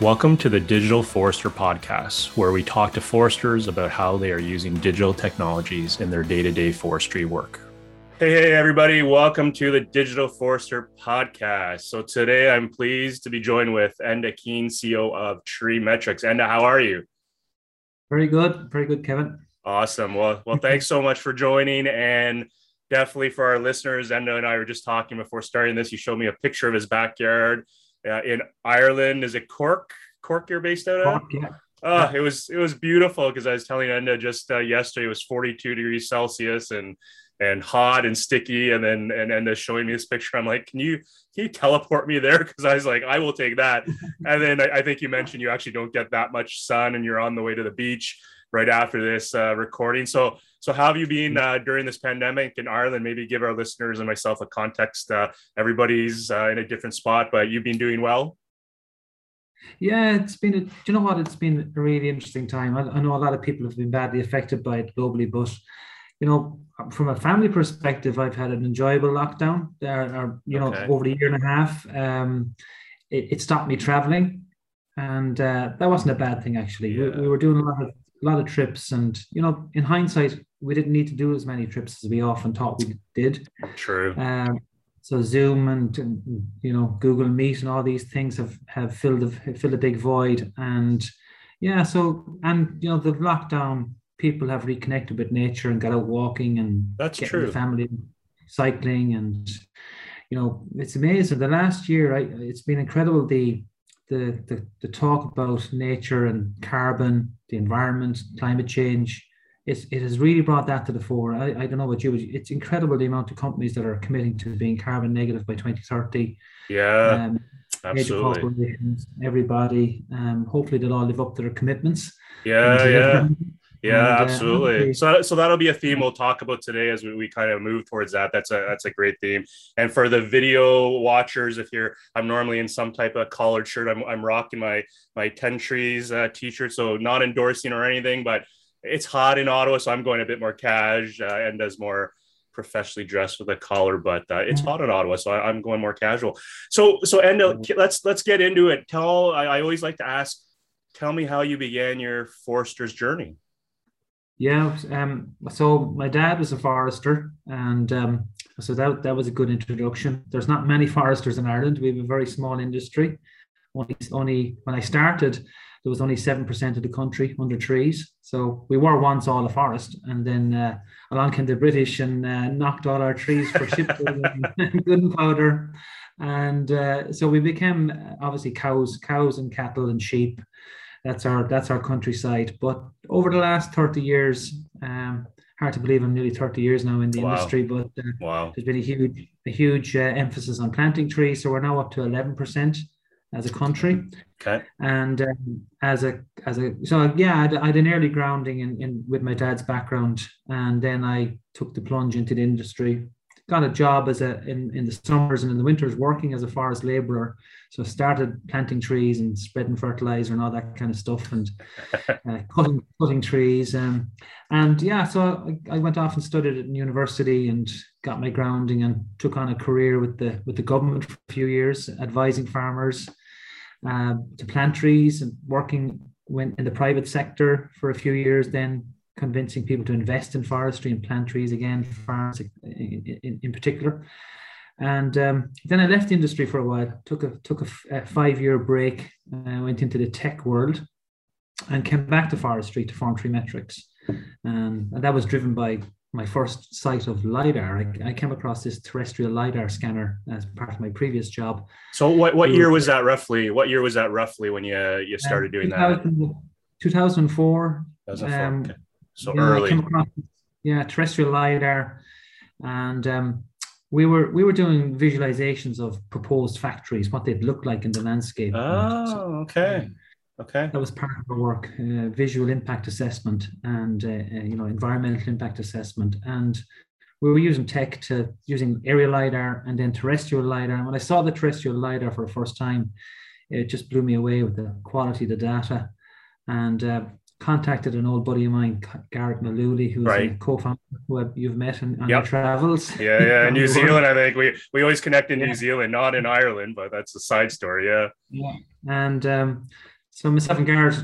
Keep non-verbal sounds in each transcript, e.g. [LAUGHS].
Welcome to the Digital Forester Podcast, where we talk to foresters about how they are using digital technologies in their day to day forestry work. Hey, hey, everybody. Welcome to the Digital Forester Podcast. So, today I'm pleased to be joined with Enda Keane, CEO of Treemetrics. Enda, how are you? Very good. Very good, Kevin. Awesome. Well, well, thanks so much for joining. And definitely for our listeners, Enda and I were just talking before starting this. You showed me a picture of his backyard uh, in Ireland. Is it Cork? Cork you're based out of? Cork, yeah. Yeah. it was it was beautiful because I was telling Enda just uh, yesterday it was 42 degrees Celsius and and hot and sticky and then and Enda showing me this picture I'm like can you can you teleport me there [LAUGHS] because I was like I will take that [LAUGHS] and then I, I, think you mentioned you actually don't get that much sun and you're on the way to the beach right after this uh, recording so so how have you been uh, during this pandemic in Ireland? Maybe give our listeners and myself a context. Uh, everybody's uh, in a different spot, but you've been doing well. Yeah, it's been. A, do you know what? It's been a really interesting time. I, I know a lot of people have been badly affected by it globally, but you know, from a family perspective, I've had an enjoyable lockdown. There, are, you know, okay. over a year and a half. Um, it, it stopped me traveling, and uh, that wasn't a bad thing actually. Yeah. We, we, were doing a lot of a lot of trips, and you know, in hindsight, we didn't need to do as many trips as we often thought we did. True. Um, so Zoom and, and, you know Google Meet and all these things have have filled a filled a big void, and yeah. So and you know the lockdown, people have reconnected with nature and got out walking and that's true. The family cycling and you know it's amazing. The last year, I, it's been incredible. The the, the the talk about nature and carbon, the environment, climate change it's, it has really brought that to the fore. I, I don't know what you, but it's incredible the amount of companies that are committing to being carbon negative by 2030. Yeah, um, absolutely. Everybody, um, hopefully they'll all live up to their commitments. Yeah, yeah. Yeah, and, uh, absolutely. Uh, so, so that'll be a theme we'll talk about today as we, we kind of move towards that. That's a that's a great theme. And for the video watchers, if you're, I'm normally in some type of collared shirt. I'm, I'm rocking my my Ten Trees uh, t-shirt, so not endorsing or anything, but it's hot in Ottawa, so I'm going a bit more cash uh, and as more professionally dressed with a collar, but uh, it's hot in Ottawa, so I, am going more casual. So, so Enda, mm-hmm. let's let's get into it. Tell I, I, always like to ask, tell me how you began your forester's journey. Yeah, um, so my dad was a forester, and um, so that that was a good introduction. There's not many foresters in Ireland. We have a very small industry. Only, only when I started, there was only 7% of the country under trees. So we were once all a forest. And then uh, along came the British and uh, knocked all our trees for shipbuilding [LAUGHS] [LAUGHS] and gunpowder. And uh, so we became uh, obviously cows, cows and cattle and sheep. That's our that's our countryside. But over the last 30 years, um, hard to believe I'm nearly 30 years now in the wow. industry, but uh, wow. there's been a huge a huge uh, emphasis on planting trees. So we're now up to 11% as a country. Okay. And um, as a as a so yeah, I had, I had, an early grounding in, in with my dad's background, and then I took the plunge into the industry. Got a job as a in, in the summers and in the winters working as a forest laborer. So I started planting trees and spreading fertilizer and all that kind of stuff and [LAUGHS] uh, cutting cutting trees. Um, and yeah, so I, I went off and studied at university and got my grounding and took on a career with the with the government for a few years, advising farmers uh, to plant trees and working went in the private sector for a few years, then convincing people to invest in forestry and plant trees again, farms in, in, in particular. And um, then I left the industry for a while, took a took a, a five year break, uh, went into the tech world, and came back to forestry to form Treemetrics, um, and that was driven by my first sight of lidar. I, I, came across this terrestrial lidar scanner as part of my previous job. So what, what year was that roughly what year was that roughly when you you uh, started doing 2000, that 2004, 2004 um, okay. So yeah, early. across, yeah terrestrial lidar. And um, we were we were doing visualizations of proposed factories what they'd look like in the landscape. Oh so, okay. Okay. That was part of our work, uh, visual impact assessment and uh, uh, you know environmental impact assessment, and we were using tech to using aerial lidar and then terrestrial lidar. And when I saw the terrestrial lidar for the first time, it just blew me away with the quality of the data, and uh, contacted an old buddy of mine, Garrett Mullooly, who's right. a co-founder who you've met on, on yep. your travels. Yeah, yeah, in [LAUGHS] New Zealand, I think we we always connect in yeah. New Zealand, not in Ireland, but that's a side story. Yeah. Yeah, and um, so myself and Garrett,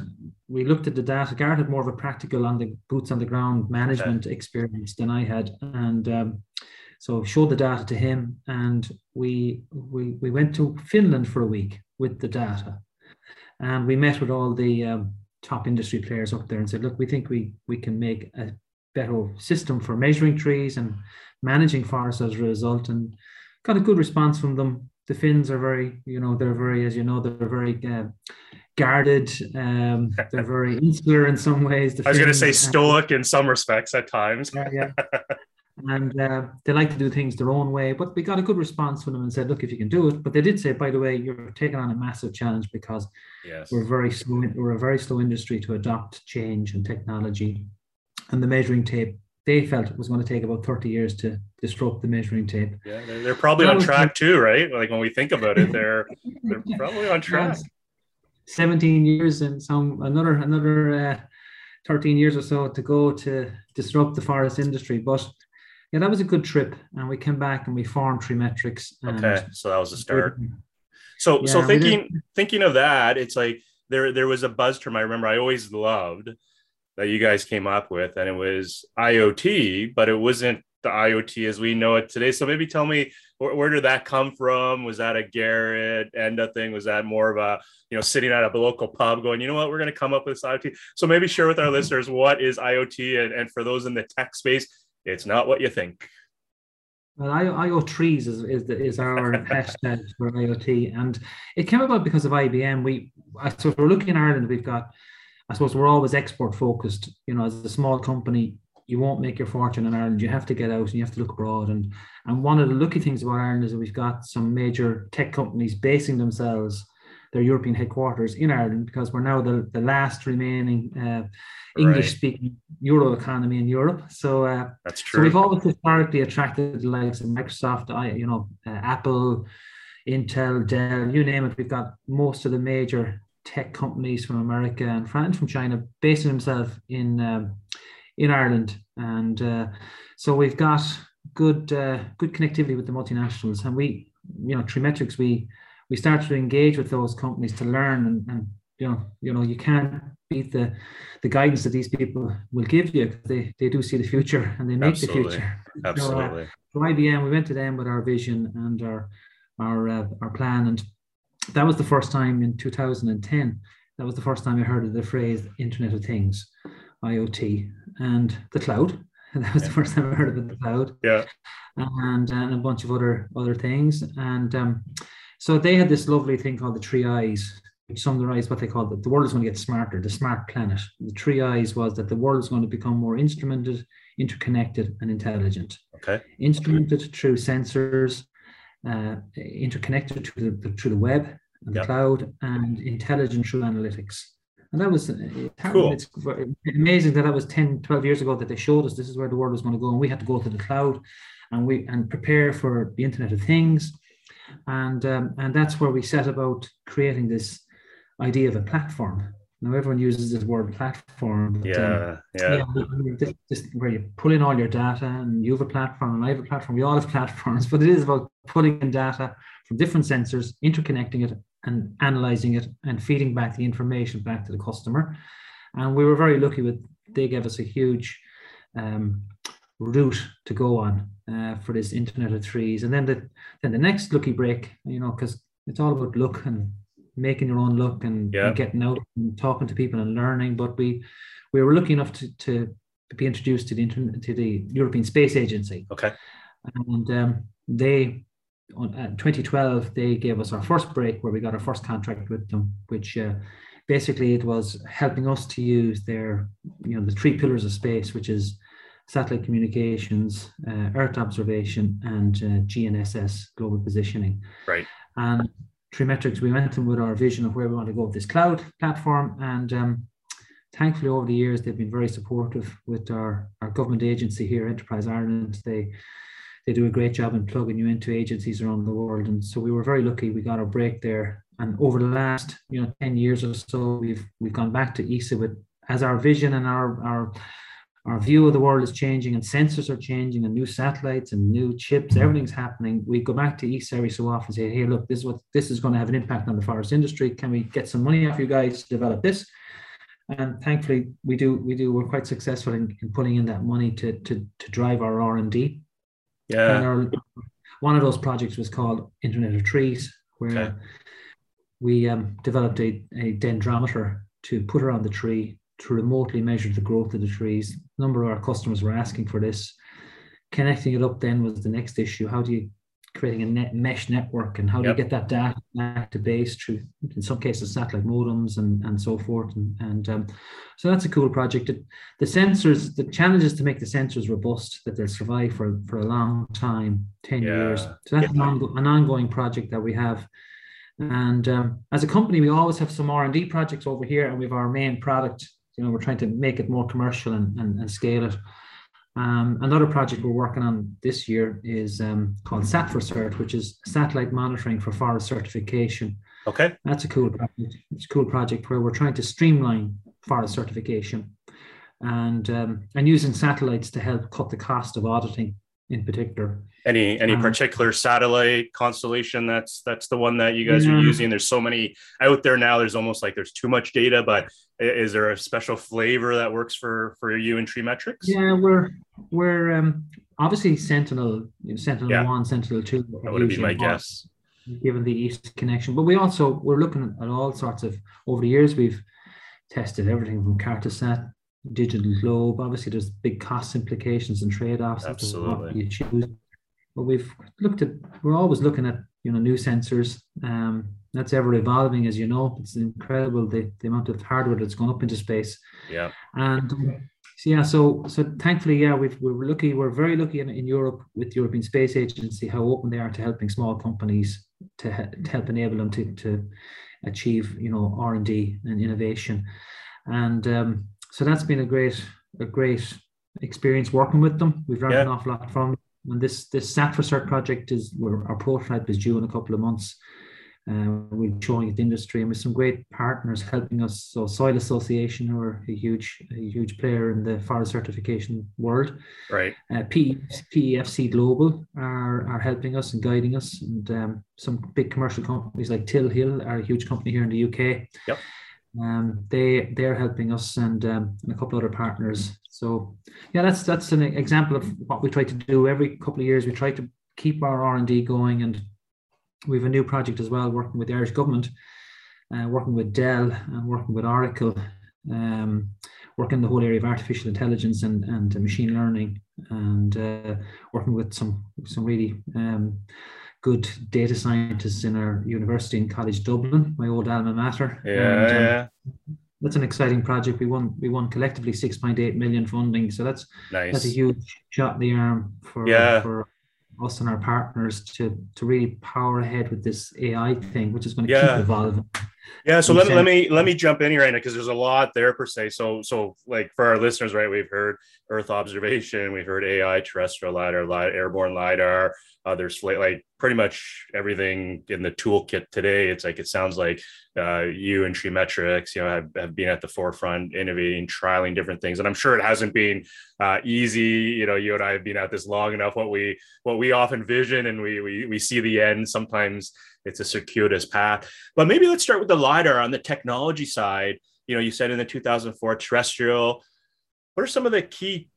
we looked at the data. Garrett had more of a practical on the boots on the ground management okay. experience than I had, and um, so showed the data to him, and we we we went to Finland for a week with the data, and we met with all the um, top industry players up there and said, look, we think we we can make a better system for measuring trees and managing forests as a result, and got a good response from them. The Finns are very, you know, they're very, as you know, they're very uh, guarded. Um, they're very [LAUGHS] insular in some ways. I was going to say stoic in some respects at times. yeah, yeah. [LAUGHS] and uh, they like to do things their own way. But we got a good response from them and said, "Look, if you can do it." But they did say, "By the way, you're taking on a massive challenge because yes. we're very slow. We're a very slow industry to adopt change and technology." And the measuring tape they felt it was going to take about 30 years to disrupt the measuring tape. Yeah, they're, probably on track too, right? Like when we think about it, they're they're [LAUGHS] probably on track. 17 years and some another another uh, 13 years or so to go to disrupt the forest industry. But yeah, that was a good trip, and we came back and we formed Treemetrics. Okay, so that was a start. So yeah, so thinking thinking of that, it's like there there was a buzz term I remember I always loved that you guys came up with, and it was IoT, but it wasn't the IoT as we know it today. So maybe tell me where, where, did that come from? Was that a Garrett Enda thing? Was that more of a you know sitting at a local pub going, you know what, we're going to come up with this IoT? So maybe share with our mm-hmm. listeners what is IoT, and, and for those in the tech space, it's not what you think. Well, IO trees is is, the, is our [LAUGHS] hashtag for IoT, and it came about because of IBM. We so if we're looking in Ireland, we've got, I suppose, we're always export focused. You know, as a small company, you won't make your fortune in Ireland. You have to get out and you have to look abroad. And and one of the lucky things about Ireland is that we've got some major tech companies basing themselves their European headquarters in Ireland because we're now the, the last remaining uh, English speaking Euro economy in Europe. So uh, that's true. So we've always historically attracted the likes of Microsoft, I, you know, uh, Apple, Intel, Dell, you name it. We've got most of the major tech companies from America and France, from China, basing themselves in um, in Ireland, and uh, so we've got good uh, good connectivity with the multinationals, and we, you know, Treemetrics, we we started to engage with those companies to learn and, and you know you know you can't beat the the guidance that these people will give you they they do see the future and they make absolutely. the future absolutely. so, uh, IBM we went to them with our vision and our our uh, our plan and that was the first time in 2010 that was the first time I heard of the phrase Internet of Things IoT and the cloud. [LAUGHS] That was yeah. the first time I heard of the cloud. Yeah. And, and a bunch of other other things and um, so they had this lovely thing called the Three Eyes, which summarized what they called it. The world is going to get smarter, the smart planet. The Three Eyes was that the world is going to become more instrumented, interconnected, and intelligent. Okay. Instrumented through sensors, uh, interconnected through the, through the web and yep. the cloud, and intelligent through analytics. And that was uh, cool. it's amazing that that was 10, 12 years ago that they showed us this is where the world was going to go. And we had to go to the cloud and we and prepare for the Internet of Things and um, and that's where we set about creating this idea of a platform. Now everyone uses this word platform. But, yeah, um, yeah. yeah this, this, where you pull in all your data, and you have a platform, and I have a platform. We all have [LAUGHS] platforms, but it is about pulling in data from different sensors, interconnecting it, and analyzing it, and feeding back the information back to the customer. And we were very lucky with they gave us a huge um, route to go on uh, for this Internet of Trees. And then the then the next lucky break, you know, because it's all about luck and making your own luck and, yeah. and, getting out and talking to people and learning. But we we were lucky enough to, to be introduced to the internet to the European Space Agency. Okay. And um, they on uh, 2012 they gave us our first break where we got our first contract with them, which uh, basically it was helping us to use their you know the three pillars of space, which is satellite communications, uh, Earth observation, and uh, GNSS, global positioning. Right. And Treemetrics, we went in with our vision of where we want to go with this cloud platform. And um, thankfully, over the years, they've been very supportive with our, our government agency here, Enterprise Ireland. They they do a great job in plugging you into agencies around the world. And so we were very lucky we got a break there. And over the last, you know, 10 years or so, we've we've gone back to ESA with as our vision and our our our view of the world is changing and sensors are changing and new satellites and new chips, everything's happening. We go back to ESA every so often and say, hey, look, this is what this is going to have an impact on the forest industry. Can we get some money off you guys to develop this? And thankfully, we do. We do. We're quite successful in, in putting in that money to to, to drive our R and D. Yeah. And our, one of those projects was called Internet of Trees, where okay. we um, developed a, a dendrometer to put around the tree to remotely measure the growth of the trees. A number of our customers were asking for this. Connecting it up then was the next issue. How do you creating a net mesh network and how do you get that data back to base through in some cases satellite modems and, and so forth and, and um, so that's a cool project it, the sensors the challenge is to make the sensors robust that they'll survive for, for a long time 10 yeah. years so that's yeah. an, an ongoing project that we have and um, as a company we always have some r&d projects over here and we have our main product you know we're trying to make it more commercial and, and, and scale it um, another project we're working on this year is um, called Sat4Cert, which is satellite monitoring for forest certification. Okay. That's a cool project. It's a cool project where we're trying to streamline forest certification and um, and using satellites to help cut the cost of auditing in particular. Any any um, particular satellite constellation that's that's the one that you guys yeah. are using? There's so many out there now. There's almost like there's too much data, but is there a special flavor that works for for you and Treemetrics? Yeah, we're we're um, obviously Sentinel, Sentinel yeah. One, Sentinel Two. That would be my guess. Given the ESA connection, but we also we're looking at all sorts of over the years we've tested everything from Cartosat digital globe. Obviously, there's big cost implications and trade offs. Absolutely. You choose. But we've looked at, we're always looking at, you know, new sensors. Um, that's ever evolving, as you know. It's incredible the, the amount of hardware that's gone up into space. Yeah. And so, yeah, so so thankfully, yeah, we've, we're lucky. We're very lucky in, in Europe with the European Space Agency how open they are to helping small companies to, to help enable them to to achieve, you know, R and D and innovation. And um, so that's been a great a great experience working with them. We've learned yeah. an awful lot from them. And this this Sat4Cert project is where our prototype is due in a couple of months. Uh, we're showing it industry and with some great partners helping us. So Soil Association, who are a huge a huge player in the forest certification world. Right. Uh, P, PEFC Global are, are helping us and guiding us. And um, some big commercial companies like Tilhill are a huge company here in the UK. Yep um, they they're helping us and, um, and a couple other partners. So yeah, that's that's an example of what we try to do every couple of years. We try to keep our R and D going, and we have a new project as well, working with the Irish government, uh, working with Dell, and working with Oracle, um, working in the whole area of artificial intelligence and and machine learning, and uh, working with some some really um, good data scientists in our university in College Dublin, my old alma mater. Yeah, and, um, yeah. That's an exciting project. We won we won collectively 6.8 million funding. So that's nice. that's a huge shot in the arm for yeah. for us and our partners to to really power ahead with this AI thing, which is going to yeah. keep evolving. Yeah, so let, let me let me jump in here right now because there's a lot there per se. So so like for our listeners, right? We've heard Earth observation, we've heard AI, terrestrial lidar, lidar airborne lidar, uh, there's like pretty much everything in the toolkit today. It's like it sounds like uh, you and Treemetrics, you know, have, have been at the forefront, innovating, trialing different things. And I'm sure it hasn't been uh, easy. You know, you and I have been at this long enough. What we what we often vision and we we we see the end. Sometimes it's a circuitous path. But maybe let's start with the lidar on the technology side. You know, you said in the 2004 terrestrial. What are some of the key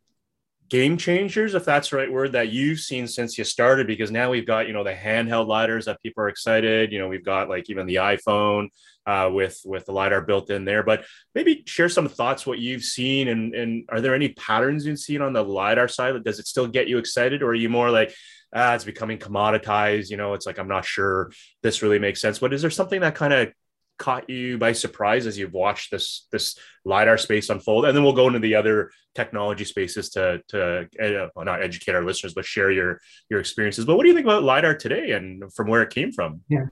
game changers, if that's the right word, that you've seen since you started? Because now we've got, you know, the handheld lidars that people are excited. You know, we've got like even the iPhone uh, with with the lidar built in there. But maybe share some thoughts what you've seen, and and are there any patterns you've seen on the lidar side? Does it still get you excited, or are you more like, ah, it's becoming commoditized? You know, it's like I'm not sure this really makes sense. But is there something that kind of caught you by surprise as you've watched this this lidar space unfold and then we'll go into the other technology spaces to to uh, well, not educate our listeners but share your your experiences but what do you think about lidar today and from where it came from yeah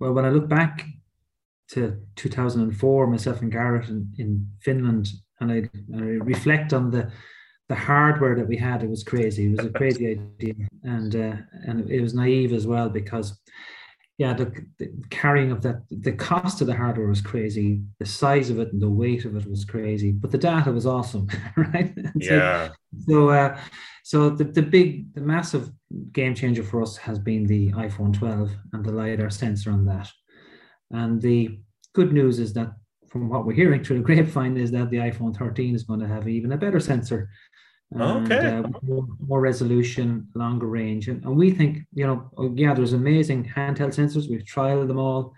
well when i look back to 2004 myself and garrett in, in finland and I, I reflect on the the hardware that we had it was crazy it was a crazy idea and uh, and it was naive as well because yeah, the, the, carrying of that, the cost of the hardware was crazy. The size of it and the weight of it was crazy, but the data was awesome, [LAUGHS] right? [LAUGHS] yeah. So, uh, so the, the big, the massive game changer for us has been the iPhone 12 and the LiDAR sensor on that. And the good news is that from what we're hearing through the [LAUGHS] grapevine is that the iPhone 13 is going to have even a better sensor and, okay. Uh, more, more, resolution, longer range. And, and we think, you know, yeah, there's amazing handheld sensors. We've trialed them all.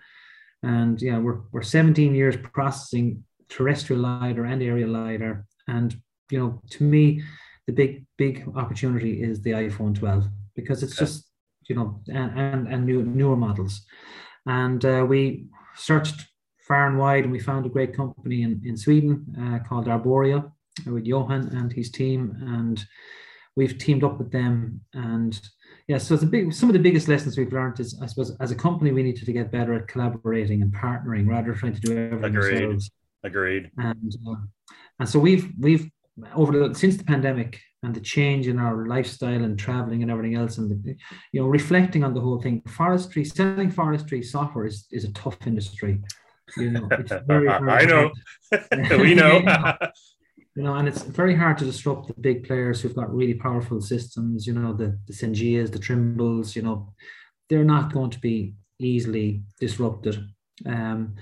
And yeah, we're, we're 17 years processing terrestrial LiDAR and aerial LiDAR. And, you know, to me, the big, big opportunity is the iPhone 12 because it's okay. just, you know, and, and, and new, newer models. And uh, we searched far and wide and we found a great company in, in Sweden uh, called Arboreal with Johan and his team, and we've teamed up with them. And yeah, so it's a big. Some of the biggest lessons we've learned is, I suppose, as a company, we needed to get better at collaborating and partnering rather than trying to do everything Agreed. ourselves. Agreed. And uh, and so we've we've over the since the pandemic and the change in our lifestyle and traveling and everything else and the, you know reflecting on the whole thing forestry selling forestry software is, is a tough industry you know it's [LAUGHS] very, very i know [LAUGHS] we know [LAUGHS] you know, and it's very hard to disrupt the big players who've got really powerful systems, you know, the, the Syngeas, the Trimbles, you know, they're not going to be easily disrupted. Um,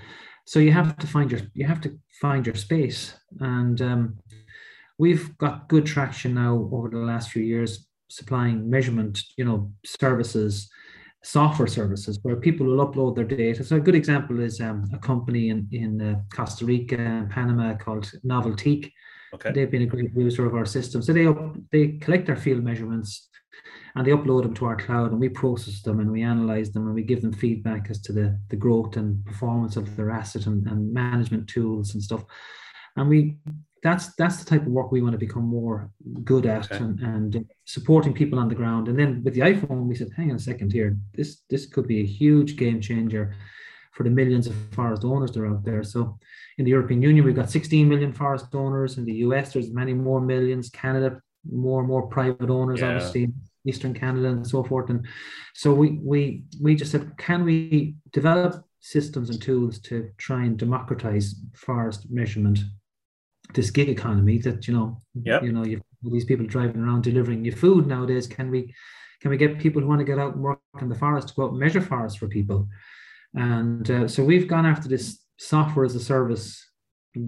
so you have to find your you have to find your space. And um, we've got good traction now over the last few years supplying measurement, you know, services, software services where people will upload their data. So a good example is um, a company in, in uh, Costa Rica and Panama called Novelteak Okay. They've been a great user of our system. So they up, they collect our field measurements and they upload them to our cloud and we process them and we analyze them and we give them feedback as to the, the growth and performance of their asset and, and management tools and stuff. And we that's that's the type of work we want to become more good at okay. and, and uh, supporting people on the ground. And then with the iPhone, we said, hang on a second here, this this could be a huge game changer for the millions of forest owners that are out there. So in the European Union, we've got 16 million forest owners. In the US, there's many more millions. Canada, more and more private owners, yeah. obviously, Eastern Canada and so forth. And so we we we just said, can we develop systems and tools to try and democratize forest measurement? This gig economy that you know, yep. you know, you these people driving around delivering your food nowadays. Can we can we get people who want to get out and work in the forest to go out and measure forests for people? And uh, so we've gone after this software as a service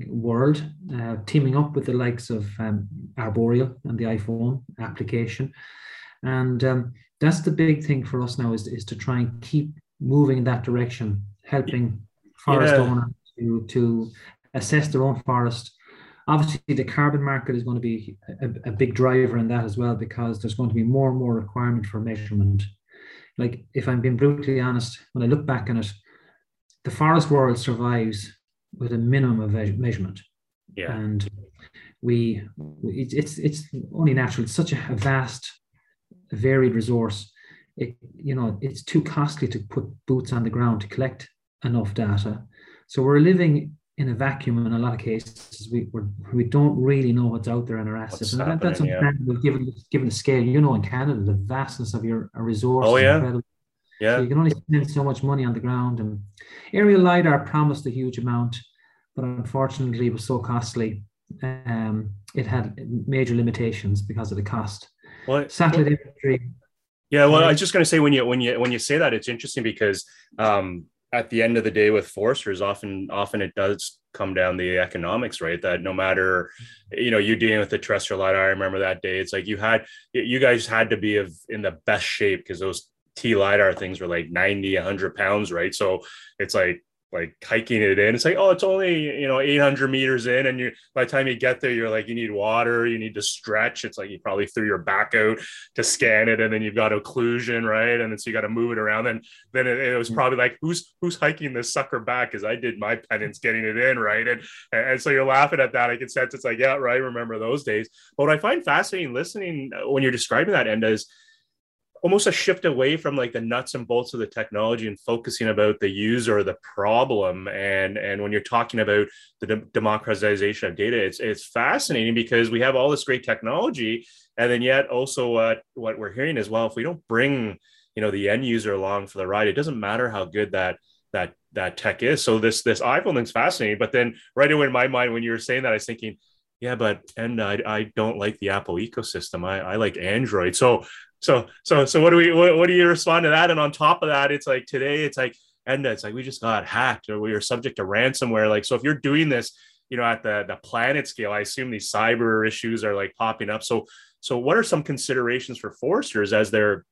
world, uh, teaming up with the likes of um, Arboreal and the iPhone application. And um, that's the big thing for us now is, is to try and keep moving in that direction, helping forest yeah. owners to, to assess their own forest. Obviously, the carbon market is going to be a, a big driver in that as well because there's going to be more and more requirement for measurement like if I'm being brutally honest, when I look back on it, the forest world survives with a minimum of measurement. Yeah. And we, it's it's only natural. It's such a vast, varied resource. It you know it's too costly to put boots on the ground to collect enough data. So we're living in a vacuum in a lot of cases. We we're, we don't really know what's out there in our assets, and that, that's understandable yeah. given given the scale. You know, in Canada, the vastness of your resource. Oh yeah. Incredible. Yeah. So you can only spend so much money on the ground, and aerial lidar promised a huge amount, but unfortunately, it was so costly. Um, it had major limitations because of the cost. Well, satellite imagery. Yeah, well, I was just going to say when you when you when you say that, it's interesting because um, at the end of the day with foresters often often it does come down the economics right? That no matter you know you dealing with the terrestrial lidar i remember that day it's like you had you guys had to be of in the best shape because those t lidar things were like 90 100 pounds right? So it's like like hiking it in. It's like, oh, it's only you know 800 meters in, and you by the time you get there, you're like, you need water, you need to stretch. It's like you probably threw your back out to scan it, and then you've got occlusion, right? And then so you got to move it around. And then it, it was mm. probably like, who's who's hiking this sucker back? Because I did my penance getting it in, right? And and so you're laughing at that. I can sense it's like, yeah, right. Remember those days. But what I find fascinating listening uh, when you're describing that end is almost a shift away from like the nuts and bolts of the technology and focusing about the user the problem and and when you're talking about the de- democratization of data it's it's fascinating because we have all this great technology and then yet also uh, what we're hearing as well if we don't bring you know the end user along for the ride. It doesn't matter how good that that that tech is. So this this iPhone thing's fascinating. But then right away in my mind when you were saying that, I was thinking, yeah, but and I, I don't like the Apple ecosystem. I, I like Android. So so so so what do we what, what do you respond to that? And on top of that, it's like today it's like and it's like we just got hacked or we are subject to ransomware. Like so if you're doing this, you know, at the the planet scale, I assume these cyber issues are like popping up. So so what are some considerations for foresters as they're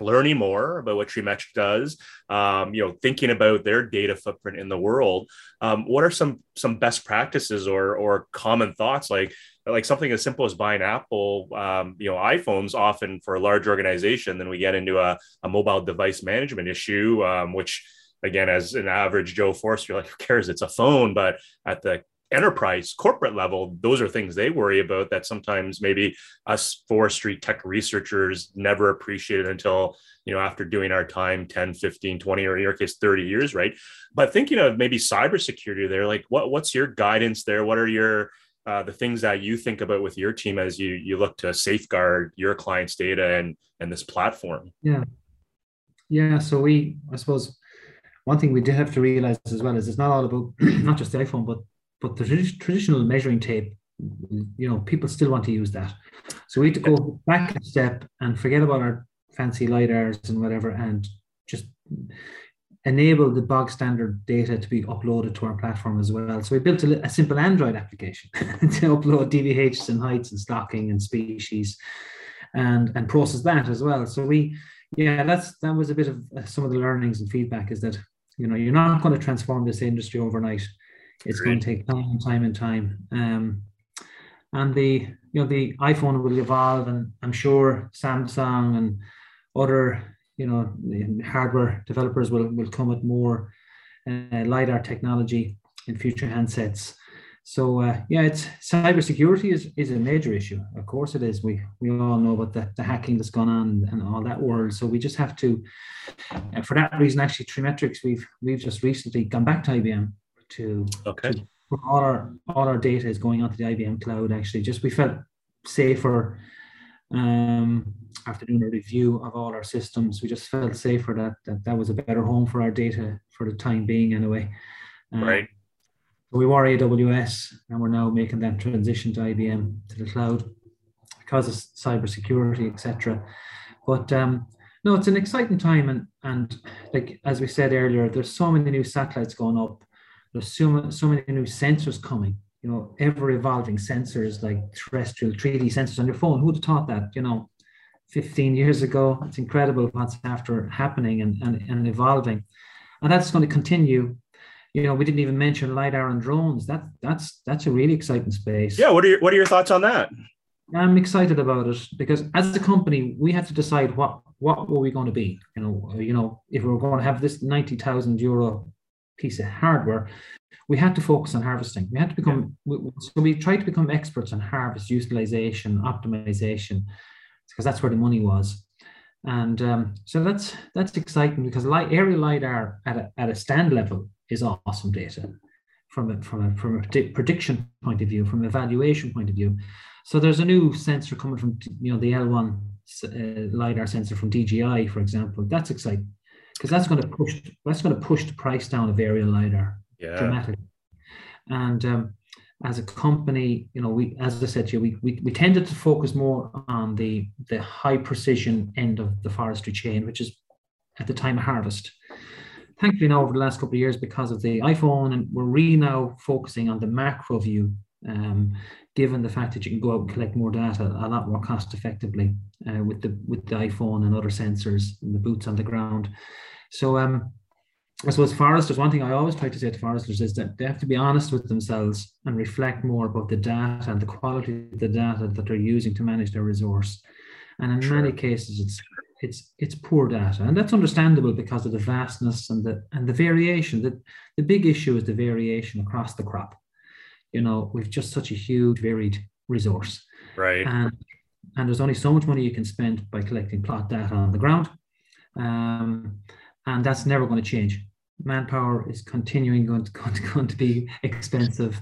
learning more about what TreeMetric does, um, you know, thinking about their data footprint in the world. Um, what are some some best practices or or common thoughts like like something as simple as buying Apple, um, you know, iPhones often for a large organization, then we get into a, a mobile device management issue, um, which again, as an average Joe Forster, like, who cares? It's a phone. But at the enterprise corporate level those are things they worry about that sometimes maybe us forestry tech researchers never appreciated until you know after doing our time 10 15 20 or in your case 30 years right but thinking of maybe cybersecurity there like what what's your guidance there what are your uh, the things that you think about with your team as you you look to safeguard your clients data and and this platform yeah yeah so we i suppose one thing we do have to realize as well is it's not all about [CLEARS THROAT] not just the iphone but but the traditional measuring tape, you know, people still want to use that. So we had to go back a step and forget about our fancy lidars and whatever, and just enable the bog standard data to be uploaded to our platform as well. So we built a, a simple Android application [LAUGHS] to upload DBHs and heights and stocking and species, and and process that as well. So we, yeah, that's that was a bit of uh, some of the learnings and feedback is that you know you're not going to transform this industry overnight it's Great. going to take time and time and time. Um, and the you know the iPhone will evolve, and I'm sure Samsung and other you know hardware developers will will come with more uh, lidar technology in future handsets. So uh, yeah, it's cybersecurity is, is a major issue. Of course it is. We we all know about the, the hacking that's gone on and all that world. So we just have to, and for that reason, actually, Treemetrics, we've we've just recently gone back to IBM to, okay. To, all our all our data is going onto the IBM cloud. Actually, just we felt safer um, after doing a review of all our systems. We just felt safer that that, that was a better home for our data for the time being, anyway. Um, right. We were AWS, and we're now making that transition to IBM to the cloud because of cybersecurity, etc. But um, no, it's an exciting time, and and like as we said earlier, there's so many new satellites going up there's so, so many new sensors coming you know ever evolving sensors like terrestrial 3d sensors on your phone. Who would have thought that you know 15 years ago? It's incredible what's after happening and, and, and evolving. And that's going to continue. You know we didn't even mention lidar and drones. That that's that's a really exciting space. Yeah what are your what are your thoughts on that? I'm excited about it because as a company we have to decide what what were we going to be? You know you know if we we're going to have this 90000 euro piece of hardware, we had to focus on harvesting. We had to become, yeah. so we tried to become experts on harvest utilization, optimization, because that's where the money was. And um, so that's that's exciting because aerial lidar at a, at a stand level is awesome data from a, from a, from a prediction point of view, from evaluation point of view. So there's a new sensor coming from you know the L1 uh, lidar sensor from DJI, for example. That's exciting because that's going to push that's going to push the price down of aerial lidar yeah. dramatically. And um, as a company, you know, we as I said to you, we, we we tended to focus more on the the high precision end of the forestry chain, which is at the time of harvest. Thankfully, now over the last couple of years, because of the iPhone, and we're really now focusing on the macro view, um, given the fact that you can go out and collect more data a lot more cost effectively uh, with the with the iPhone and other sensors and the boots on the ground. So um, I suppose foresters, one thing I always try to say to foresters is that they have to be honest with themselves and reflect more about the data and the quality of the data that they're using to manage their resource. And in sure. many cases, it's it's it's poor data, and that's understandable because of the vastness and the and the variation. That the big issue is the variation across the crop. You know, we've just such a huge varied resource, right? And and there's only so much money you can spend by collecting plot data on the ground. Um, and that's never going to change. Manpower is continuing going to, [LAUGHS] going to, going to be expensive.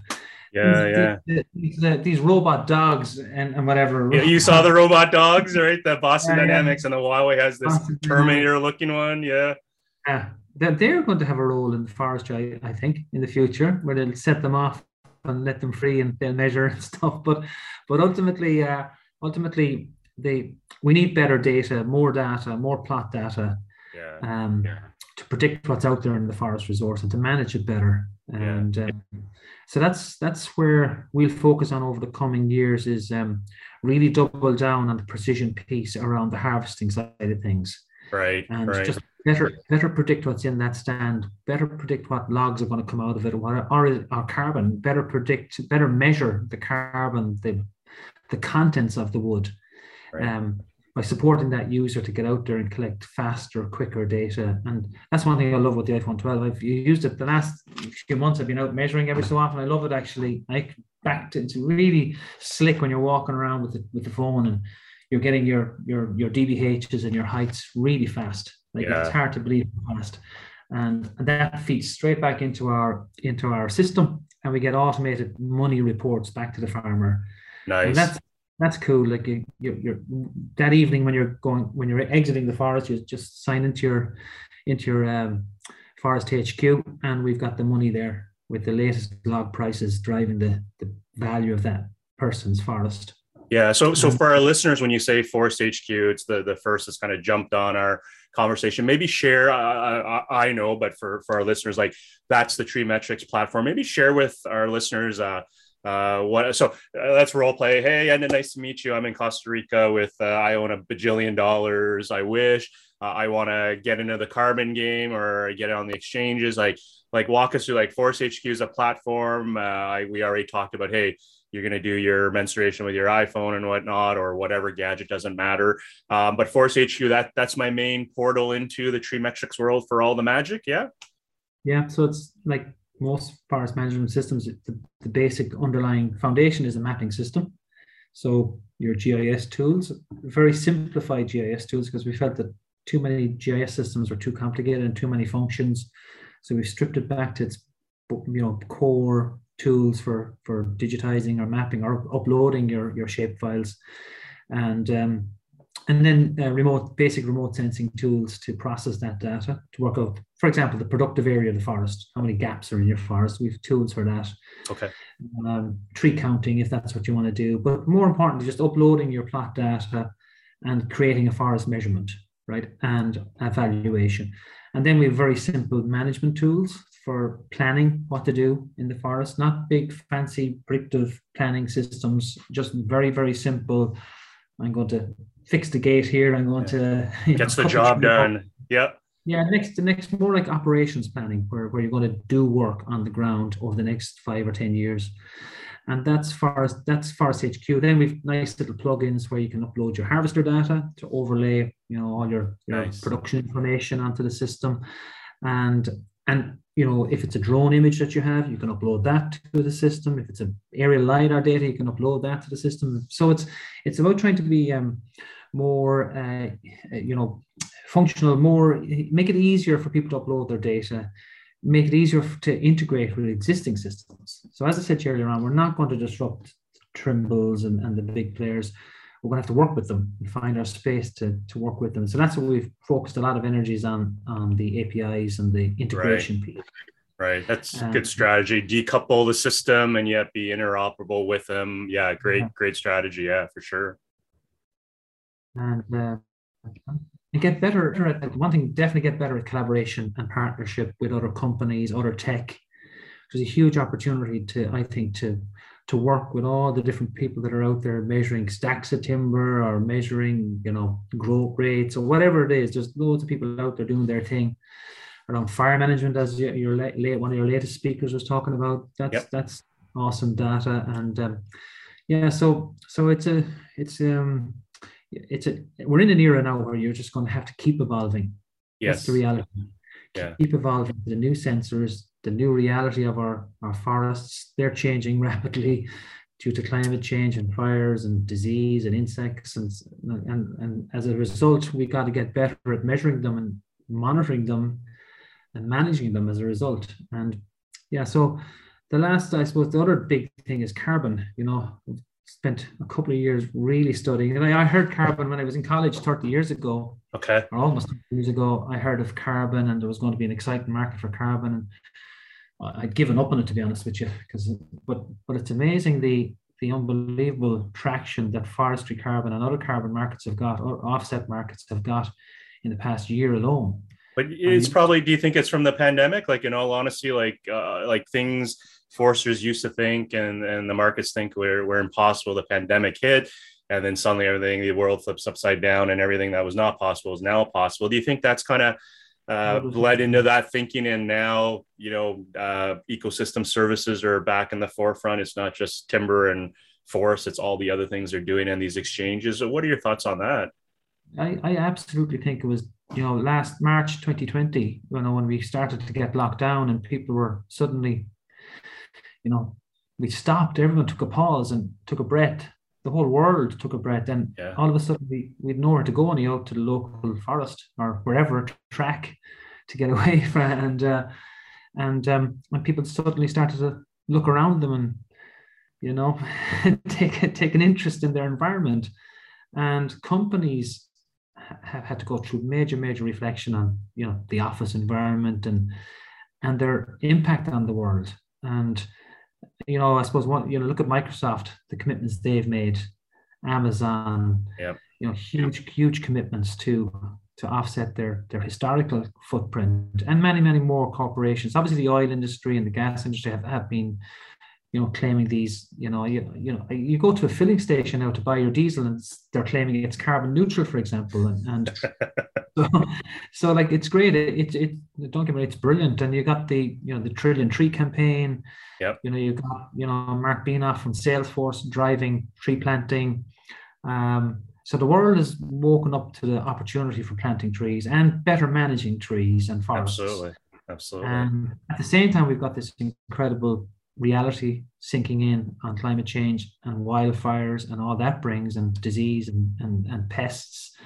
Yeah, these, yeah. These, these, these, robot dogs and, and whatever. Yeah, you saw the robot dogs, right? The Boston yeah, Dynamics and the Huawei has this Boston Terminator looking one. Yeah. Yeah. They're, they're going to have a role in the forestry, I, I think, in the future, where they'll set them off and let them free and they'll measure [LAUGHS] and stuff. But but ultimately, uh, ultimately, they we need better data, more data, more plot data. Yeah. Um, yeah. To predict what's out there in the forest resource and to manage it better, and um, so that's that's where we'll focus on over the coming years is um, really double down on the precision piece around the harvesting side of things. Right. And right. just better better predict what's in that stand, better predict what logs are going to come out of it, or what or, or carbon, better predict, better measure the carbon, the the contents of the wood. Right. Um, by supporting that user to get out there and collect faster, quicker data. And that's one thing I love with the iPhone 12. I've used it the last few months. I've been out measuring every so often. I love it actually. I back to, it's really slick when you're walking around with the with the phone and you're getting your your your DBHs and your heights really fast. Like yeah. it's hard to believe fast. And, and that feeds straight back into our into our system and we get automated money reports back to the farmer. Nice. And that's that's cool. Like you, you're, you're, that evening when you're going when you're exiting the forest, you just sign into your into your um, forest HQ, and we've got the money there with the latest log prices driving the the value of that person's forest. Yeah. So so for our listeners, when you say Forest HQ, it's the the first that's kind of jumped on our conversation. Maybe share. Uh, I, I know, but for for our listeners, like that's the Treemetrics platform. Maybe share with our listeners. Uh, uh, what so uh, let's role play. Hey, and nice to meet you. I'm in Costa Rica with uh, I own a bajillion dollars. I wish uh, I want to get into the carbon game or get on the exchanges. Like like walk us through like Forest HQ is a platform. Uh, I, we already talked about hey. You're going to do your mensuration with your iPhone and whatnot, or whatever gadget doesn't matter. Um, but Forest HQ, that that's my main portal into the Treemetrics world for all the magic. Yeah. Yeah. So it's like most forest management systems, the, the basic underlying foundation is a mapping system. So your GIS tools, very simplified GIS tools, because we felt that too many GIS systems were too complicated and too many functions. So we've stripped it back to its you know core tools for for digitizing or mapping or uploading your your shape files and um, and then uh, remote basic remote sensing tools to process that data to work out for example the productive area of the forest how many gaps are in your forest? We have tools for that. Okay. Um, tree counting if that's what you want to do but more importantly just uploading your plot data and creating a forest measurement right and evaluation. And then we have very simple management tools for planning what to do in the forest. Not big fancy predictive planning systems just very very simple. I'm going to fix the gate here. I'm going to gets know, the job done. Yep. Yeah, next the next more like operations planning, where, where you're going to do work on the ground over the next five or ten years, and that's Forest that's Forest HQ. Then we've nice little plugins where you can upload your harvester data to overlay, you know, all your, your nice. production information onto the system, and and you know, if it's a drone image that you have, you can upload that to the system. If it's an aerial lidar data, you can upload that to the system. So it's it's about trying to be um, more, uh, you know, functional, more, make it easier for people to upload their data, make it easier to integrate with existing systems. So as I said earlier on, we're not going to disrupt Trimbles and, and the big players. We're going to have to work with them and find our space to, to work with them. So that's what we've focused a lot of energies on, on the APIs and the integration right. piece. Right. That's um, good strategy. Decouple the system and yet be interoperable with them. Yeah, great, yeah. great strategy. Yeah, for sure and uh, and get better at one thing definitely get better at collaboration and partnership with other companies other tech. There's a huge opportunity to i think to to work with all the different people that are out there measuring stacks of timber or measuring you know growth rates or whatever it is. There's loads of people out there doing their thing. Around fire management as your, your late one of your latest speakers was talking about that's yep. that's awesome data and um, yeah so so it's a it's um it's a we're in an era now where you're just going to have to keep evolving. Yes, That's the reality. Yeah. Keep evolving. The new sensors, the new reality of our our forests, they're changing [LAUGHS] rapidly due to climate change and fires and disease and insects and and and as a result, we got to get better at measuring them and monitoring them and managing them as a result. And yeah, so the last, I suppose, the other big thing is carbon. You know, spent a couple of years really studying. And I, I heard carbon when I was in college 30 years ago. Okay. Or almost years ago. I heard of carbon and there was going to be an exciting market for carbon. And I'd given up on it to be honest with you, because but but it's amazing the the unbelievable traction that forestry carbon and other carbon markets have got, or offset markets have got in the past year alone. But it's probably. Do you think it's from the pandemic? Like in all honesty, like uh, like things foresters used to think, and and the markets think were were impossible. The pandemic hit, and then suddenly everything the world flips upside down, and everything that was not possible is now possible. Do you think that's kind of uh, bled into that thinking and now you know uh, ecosystem services are back in the forefront it's not just timber and forest it's all the other things they're doing in these exchanges so what are your thoughts on that I, I absolutely think it was you know last march 2020 you know when we started to get locked down and people were suddenly you know we stopped everyone took a pause and took a breath the whole world took a breath. And yeah. all of a sudden, we, we had nowhere to go any out to the local forest or wherever track to get [LAUGHS] away from. And uh, and um, when people suddenly started to look around them and you know [LAUGHS] take take an interest in their environment, and companies have had to go through major major reflection on you know the office environment and and their impact on the world and you know, I suppose one, you know, look at Microsoft, the commitments they've made, Amazon, yeah. you know, huge, huge commitments to to offset their their historical footprint, and many, many more corporations. Obviously, the oil industry and the gas industry have, have been you know, claiming these, you know, you, you know, you go to a filling station now to buy your diesel and they're claiming it's carbon neutral, for example. And, and [LAUGHS] so, so like, it's great. It, it, it, don't get me it's brilliant. And you got the, you know, the trillion tree campaign. Yep. You know, you got, you know, Mark Benioff from Salesforce driving tree planting. Um, so the world has woken up to the opportunity for planting trees and better managing trees and forests. Absolutely. Absolutely. And at the same time, we've got this incredible reality sinking in on climate change and wildfires and all that brings and disease and, and, and pests.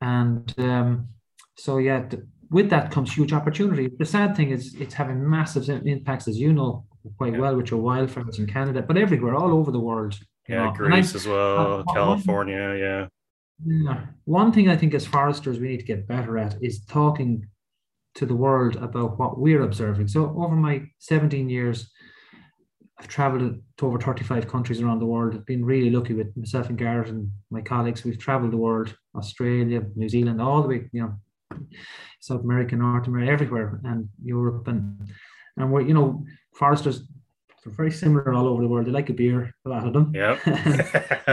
And um, so, yeah, th- with that comes huge opportunity. The sad thing is it's having massive impacts, as you know quite yeah. well, with your wildfires in Canada, but everywhere, all over the world. Yeah, know. Greece I, as well, uh, California, one, yeah. Yeah. One thing I think as foresters we need to get better at is talking to the world about what we're observing. So over my 17 years, I've traveled to over 35 countries around the world. I've been really lucky with myself and Garrett and my colleagues. We've traveled the world, Australia, New Zealand, all the way, you know, South America, North America, everywhere, and Europe. And, and we're, you know, foresters are very similar all over the world. They like a beer, a lot of them. Yeah. [LAUGHS]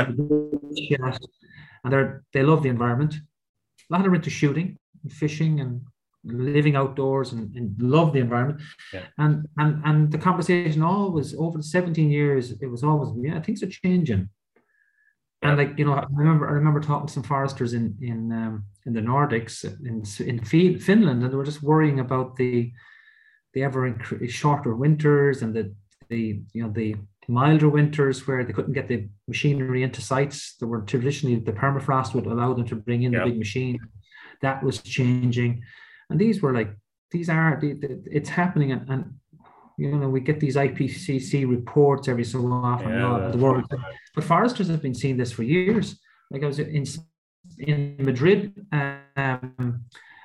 and they're, they love the environment. A lot of them are into shooting, and fishing, and living outdoors and, and love the environment. Yeah. And and and the conversation always over the 17 years, it was always, yeah, things are changing. Yeah. And like, you know, I remember I remember talking to some foresters in in um, in the Nordics in in Finland, and they were just worrying about the the ever shorter winters and the the you know the milder winters where they couldn't get the machinery into sites that were traditionally the permafrost would allow them to bring in yeah. the big machine. That was changing and these were like these are it's happening and, and you know we get these IPCC reports every so often. Yeah, the world. but foresters have been seeing this for years. Like I was in in Madrid um,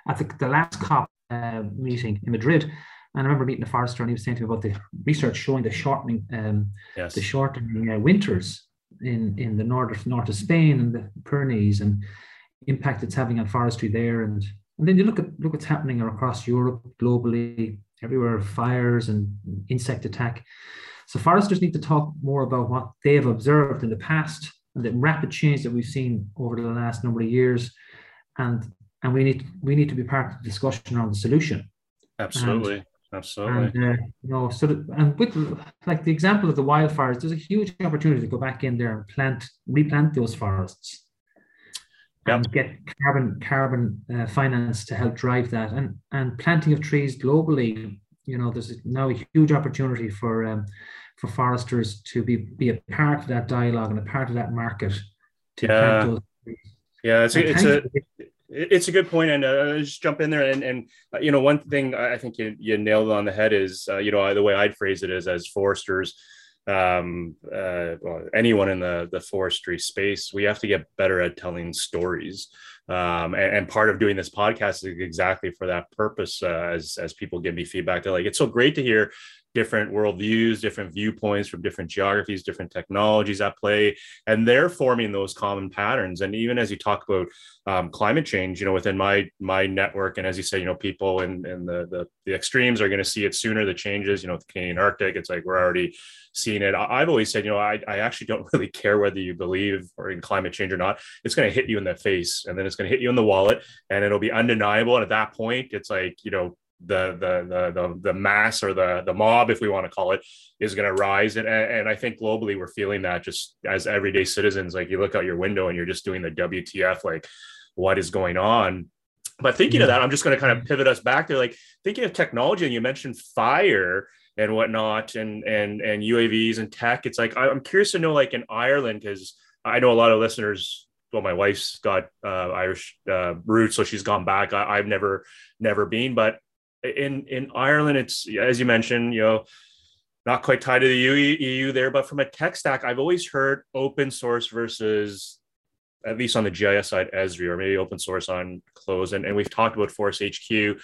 at the, the last COP uh, meeting in Madrid. And I remember meeting a forester and he was saying to me about the research showing the shortening um, yes. the shortening uh, winters in in the north north of Spain and the Pyrenees and impact it's having on forestry there and and then you look at look what's happening across Europe, globally, everywhere, fires and insect attack. So foresters need to talk more about what they have observed in the past and the rapid change that we've seen over the last number of years. And and we need we need to be part of the discussion around the solution. Absolutely. And, Absolutely. And, uh, you know, so that, and with like the example of the wildfires, there's a huge opportunity to go back in there and plant, replant those forests yep. and get carbon carbon uh, finance to help drive that and and planting of trees globally you know there's now a huge opportunity for um, for foresters to be be a part of that dialogue and a part of that market yeah yeah it's, a, it's a it's a good point, and uh, just jump in there. And, and uh, you know, one thing I think you, you nailed on the head is, uh, you know, the way I'd phrase it is as foresters, um, uh, well, anyone in the the forestry space, we have to get better at telling stories. Um, and, and, part of doing this podcast is exactly for that purpose. Uh, as as people give me feedback, they're like, it's so great to hear different worldviews, different viewpoints from different geographies, different technologies at play, and they're forming those common patterns. And even as you talk about um, climate change, you know, within my my network, and as you say, you know, people in, in the, the, the extremes are going to see it sooner. The changes, you know, the Canadian Arctic, it's like we're already seeing it. I've always said, you know, I, I actually don't [LAUGHS] really care whether you believe or in climate change or not. It's going to hit you in the face, and then it's going to hit you in the wallet, and it'll be undeniable. And at that point, it's like you know the the the the, the mass or the the mob, if we want to call it, is going to rise. And and I think globally we're feeling that just as everyday citizens. Like you look out your window and you're just doing the WTF, like what is going on. But thinking yeah. of that, I'm just going to kind of pivot us back to like thinking of technology. And you mentioned fire and whatnot, and and and UAVs and tech. It's like I'm curious to know, like in Ireland, because I know a lot of listeners well, my wife's got uh, Irish uh, roots, so she's gone back. I, have never, never been, but in in Ireland, it's as you mentioned, you know, not quite tied to the EU there, but from a tech stack, I've always heard open source versus at least on the GIS side, Esri, or maybe open source on close. And, and we've talked about Forest HQ.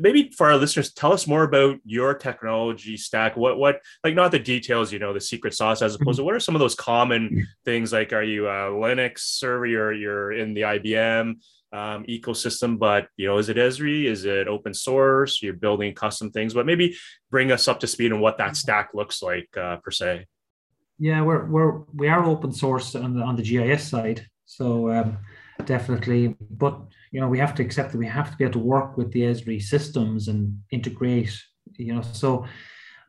Maybe for our listeners, tell us more about your technology stack. What what like not the details, you know, the secret sauce as opposed to what are some of those common things like are you a Linux server, you're you're in the IBM, um, ecosystem, but you know, is it Esri? Is it open source? You're building custom things, but maybe bring us up to speed on what that stack looks like uh, per se. Yeah, we're we're we are open source on the on the GIS side, so um, definitely. But you know, we have to accept that we have to be able to work with the Esri systems and integrate. You know, so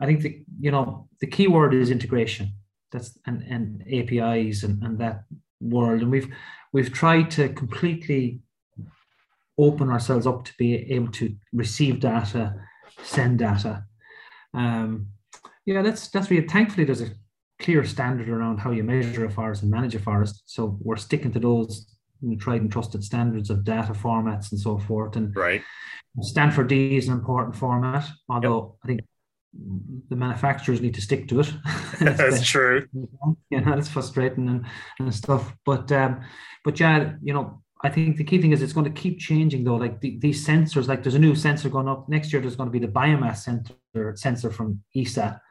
I think the you know the key word is integration. That's and and APIs and and that world, and we've we've tried to completely open ourselves up to be able to receive data, send data. Um, yeah, that's that's really thankfully there's a clear standard around how you measure a forest and manage a forest. So we're sticking to those tried and trusted standards of data formats and so forth. And right. StanForD is an important format, although yep. I think the manufacturers need to stick to it. [LAUGHS] [LAUGHS] That's true. You know, it's frustrating and, and stuff. But um, but yeah, you know, I think the key thing is it's going to keep changing though. Like the, these sensors, like there's a new sensor going up next year. There's going to be the biomass sensor sensor from ESA.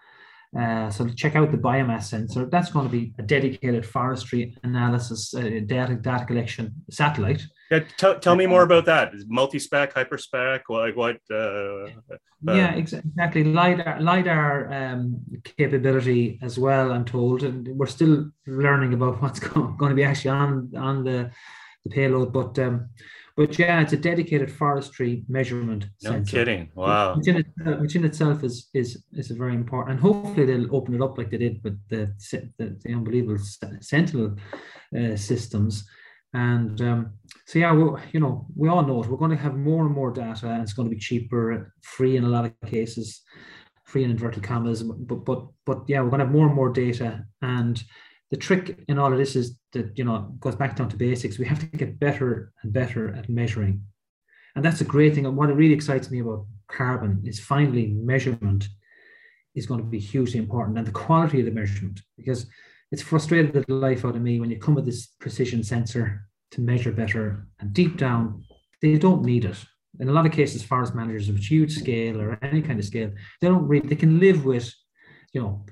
Uh, so check out the biomass sensor. That's going to be a dedicated forestry analysis uh, data data collection satellite. Yeah, tell, tell me more about that. Multi-spec, hyperspec, like what? Uh, uh, yeah, exactly. lidar lidar um, capability as well. I'm told, and we're still learning about what's going, going to be actually on on the the payload. But um, but yeah, it's a dedicated forestry measurement. No sensor. kidding! Wow. Which in, itself, which in, itself is is is a very important, and hopefully they'll open it up like they did with the the, the unbelievable Sentinel uh, systems. And um, so yeah, we, you know, we all know it. We're going to have more and more data, and it's going to be cheaper, free in a lot of cases, free in inverted commas. But but but yeah, we're going to have more and more data, and the trick in all of this is that you know goes back down to basics. We have to get better and better at measuring, and that's a great thing. And what really excites me about carbon is finally measurement is going to be hugely important, and the quality of the measurement because it's frustrated the life out of me when you come with this precision sensor to measure better, and deep down they don't need it. In a lot of cases, forest managers of huge scale or any kind of scale, they don't really they can live with, you know,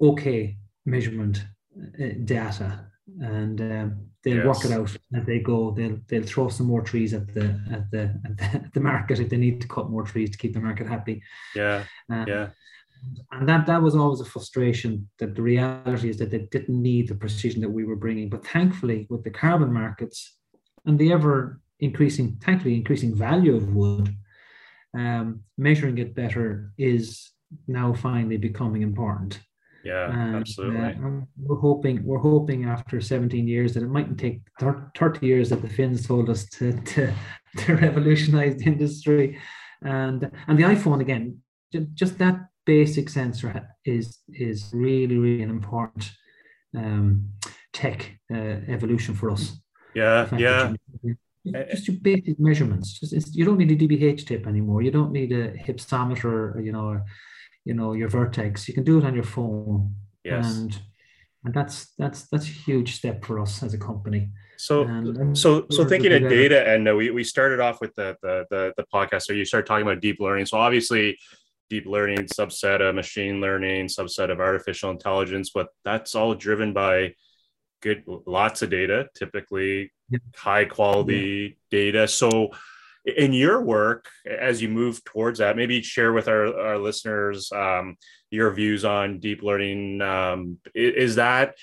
okay measurement data and um, they'll yes. work it out as they go. They'll they'll throw some more trees at the at the at the, at the market if they need to cut more trees to keep the market happy. Yeah, um, yeah. And that that was always a frustration. That the reality is that they didn't need the precision that we were bringing. But thankfully, with the carbon markets and the ever increasing, thankfully increasing value of wood, um, measuring it better is now finally becoming important. Yeah, and, absolutely. Uh, we're hoping we're hoping after 17 years that it mightn't take 30 years that the Finns told us to to, [LAUGHS] to revolutionize the industry, and and the iPhone again, just that basic sensor is is really really an important um, tech uh, evolution for us. Yeah, yeah. just your basic measurements. Just you don't need a DBH tip anymore. You don't need a hypsometer, you know, or, you know your vertex. You can do it on your phone. Yes. And and that's that's that's a huge step for us as a company. So and, so so thinking of data, and uh, we we started off with the the the, the podcast. So you started talking about deep learning. So obviously deep learning subset of machine learning subset of artificial intelligence but that's all driven by good lots of data typically yeah. high quality yeah. data so in your work as you move towards that maybe share with our, our listeners um, your views on deep learning um, is that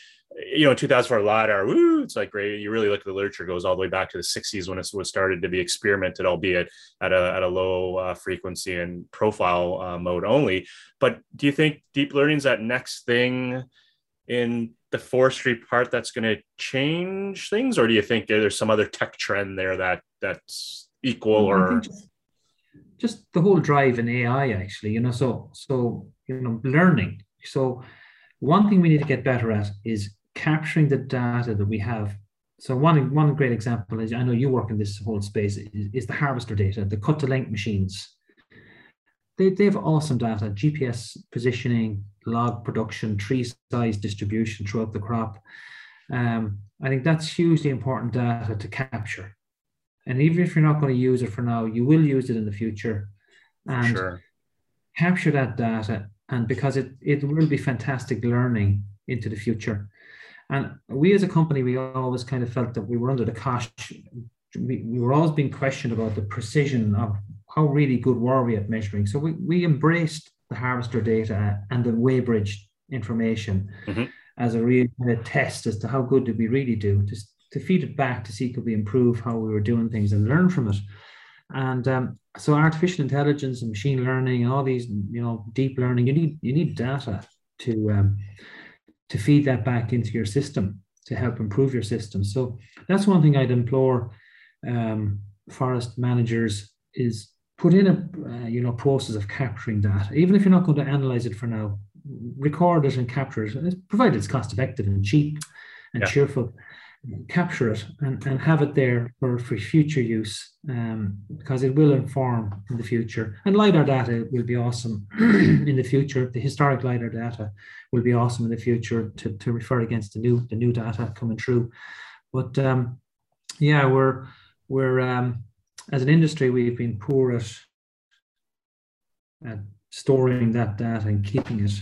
you know, 2004 LiDAR, woo, it's like great. You really look at the literature goes all the way back to the 60s when it was started to be experimented, albeit at a, at a low uh, frequency and profile uh, mode only. But do you think deep learning is that next thing in the forestry part that's going to change things, or do you think there's some other tech trend there that that's equal or? Just, just the whole drive in AI, actually, you know, so so you know, learning. So one thing we need to get better at is capturing the data that we have. So one, one great example is I know you work in this whole space is, is the harvester data, the cut to length machines. They, they have awesome data, GPS positioning, log production, tree size distribution throughout the crop. Um, I think that's hugely important data to capture. And even if you're not going to use it for now, you will use it in the future. And sure. capture that data. And because it, it will be fantastic learning into the future. And we as a company, we always kind of felt that we were under the cosh. We, we were always being questioned about the precision of how really good were we at measuring. So we, we embraced the harvester data and the weighbridge information mm-hmm. as a real test as to how good did we really do, to feed it back to see could we improve how we were doing things and learn from it. And um, so artificial intelligence and machine learning and all these, you know, deep learning, you need you need data to um, to feed that back into your system to help improve your system. So that's one thing I'd implore um, forest managers is put in a uh, you know process of capturing data, even if you're not going to analyze it for now. Record it and capture it, provided it's cost effective and cheap and yeah. cheerful capture it and, and have it there for, for future use um, because it will inform in the future. And LiDAR data will be awesome [CLEARS THROAT] in the future. The historic LiDAR data will be awesome in the future to, to refer against the new the new data coming through. But um, yeah, we're we're um, as an industry we've been poor at, at storing that data and keeping it.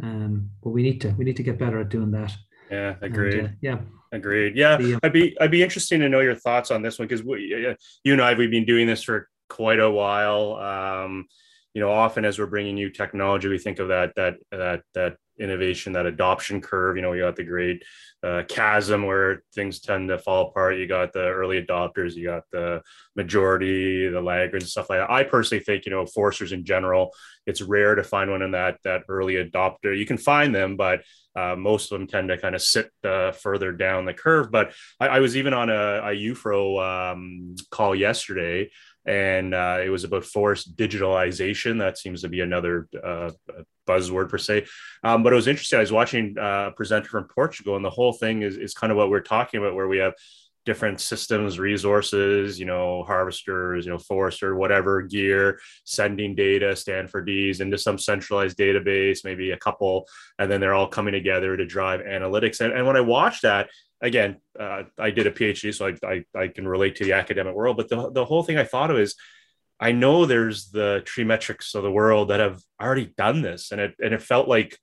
Um, but we need to we need to get better at doing that. Yeah, agreed. And, uh, yeah, Agreed. Yeah, the, um, I'd be I'd be interested to know your thoughts on this one because you and I we've been doing this for quite a while. Um, you know, often as we're bringing new technology, we think of that that that that innovation, that adoption curve. You know, you got the great uh, chasm where things tend to fall apart. You got the early adopters, you got the majority, the laggards, and stuff like that. I personally think, you know, forcers in general, it's rare to find one in that that early adopter. You can find them, but uh, most of them tend to kind of sit uh, further down the curve. But I, I was even on a, a IUFRO um, call yesterday and uh, it was about forest digitalization. That seems to be another uh, buzzword per se. Um, but it was interesting. I was watching uh, a presenter from Portugal, and the whole thing is, is kind of what we're talking about, where we have different systems, resources, you know, harvesters, you know, forester, whatever gear, sending data, StanForD's into some centralized database, maybe a couple, and then they're all coming together to drive analytics. And, and when I watched that, again, uh, I did a PhD, so I, I, I, can relate to the academic world. But the, the whole thing I thought of is, I know there's the Treemetrics of the world that have already done this, and it and it felt like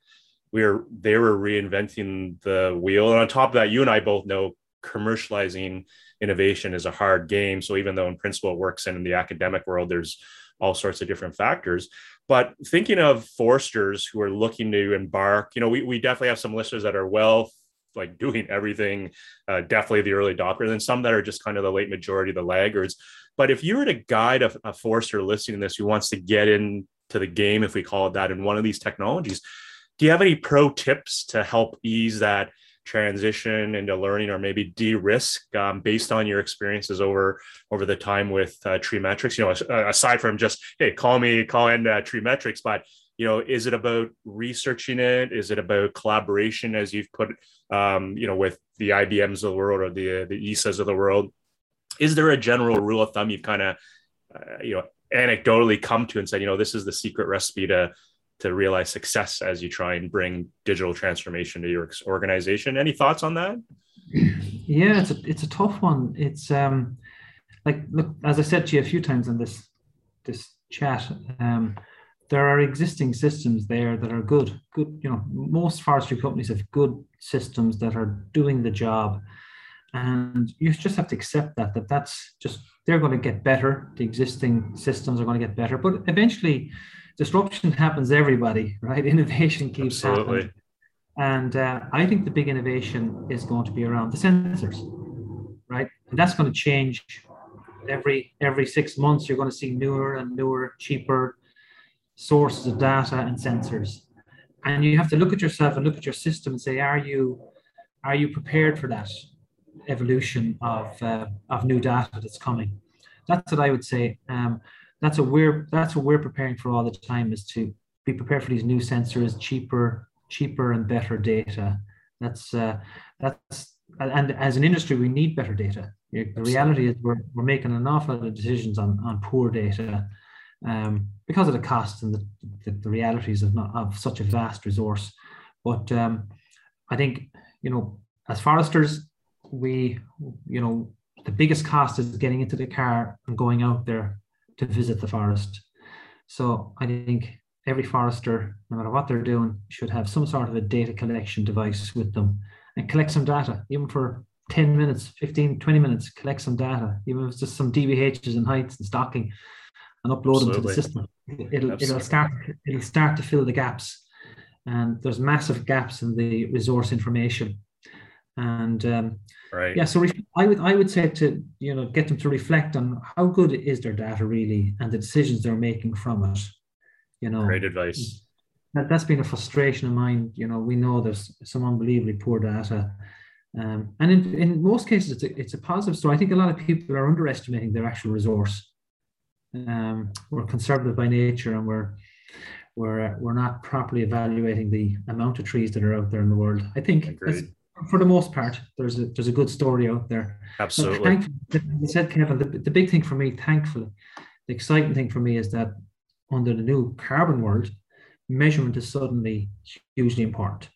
we were they were reinventing the wheel. And on top of that, you and I both know commercializing innovation is a hard game. So even though in principle it works in the academic world, there's all sorts of different factors. But thinking of foresters who are looking to embark, you know, we, we definitely have some listeners that are well like doing everything, uh, definitely the early adopters, and some that are just kind of the late majority, the laggards. But if you were to guide a, a forester listening to this who wants to get into the game, if we call it that, in one of these technologies, do you have any pro tips to help ease that transition into learning or maybe de-risk um, based on your experiences over over the time with uh, Treemetrics you know aside from just hey call me call in uh, Treemetrics but you know is it about researching it? Is it about collaboration as you've put um, you know with the ibms of the world or the the esas of the world? Is there a general rule of thumb you've kind of uh, you know anecdotally come to and said you know this is the secret recipe to to realize success as you try and bring digital transformation to your organization? Any thoughts on that? Yeah it's a, it's a tough one. It's um like look as i said to you a few times in this this chat um there are existing systems there that are good good you know most forestry companies have good systems that are doing the job. And you just have to accept that that that's just they're going to get better. The existing systems are going to get better. But eventually disruption happens everybody [LAUGHS] right? Innovation keeps Absolutely. happening. And uh, i think the big innovation is going to be around the sensors right? And that's going to change. Every every six months you're going to see newer and newer cheaper sources of data and sensors and you have to look at yourself and look at your system and say are you are you prepared for that evolution of uh, of new data that's coming. That's what I would say. Um, that's what we're that's what we're preparing for all the time is to be prepared for these new sensors, cheaper, cheaper and better data. That's uh, that's and as an industry we need better data. The reality is we're, we're making an awful lot of decisions on, on poor data um, because of the costs and the, the, the, realities of not of such a vast resource. But um, I think you know as foresters we, you know, the biggest cost is getting into the car and going out there to visit the forest. So I think every forester, no matter what they're doing, should have some sort of a data collection device with them and collect some data, even for 10 minutes, 15, 20 minutes, collect some data, even if it's just some DBHs and heights and stocking and upload Absolutely. them to the system. It'll, it'll start it'll start to fill the gaps. And there's massive gaps in the resource information. And um, Right. Yeah. So I would I would say to you know get them to reflect on how good is their data really and the decisions they're making from it. You know. Great advice. That, that's been a frustration of mine. You know, we know there's some unbelievably poor data. Um, and in, in most cases, it's a, it's a positive story. I think a lot of people are underestimating their actual resource. Um, we're conservative by nature, and we're we're we're not properly evaluating the amount of trees that are out there in the world. I think for the most part, there's a there's a good story out there. Absolutely. You said Kevin, the, the big thing for me, thankfully, the exciting thing for me is that under the new carbon world, measurement is suddenly hugely important.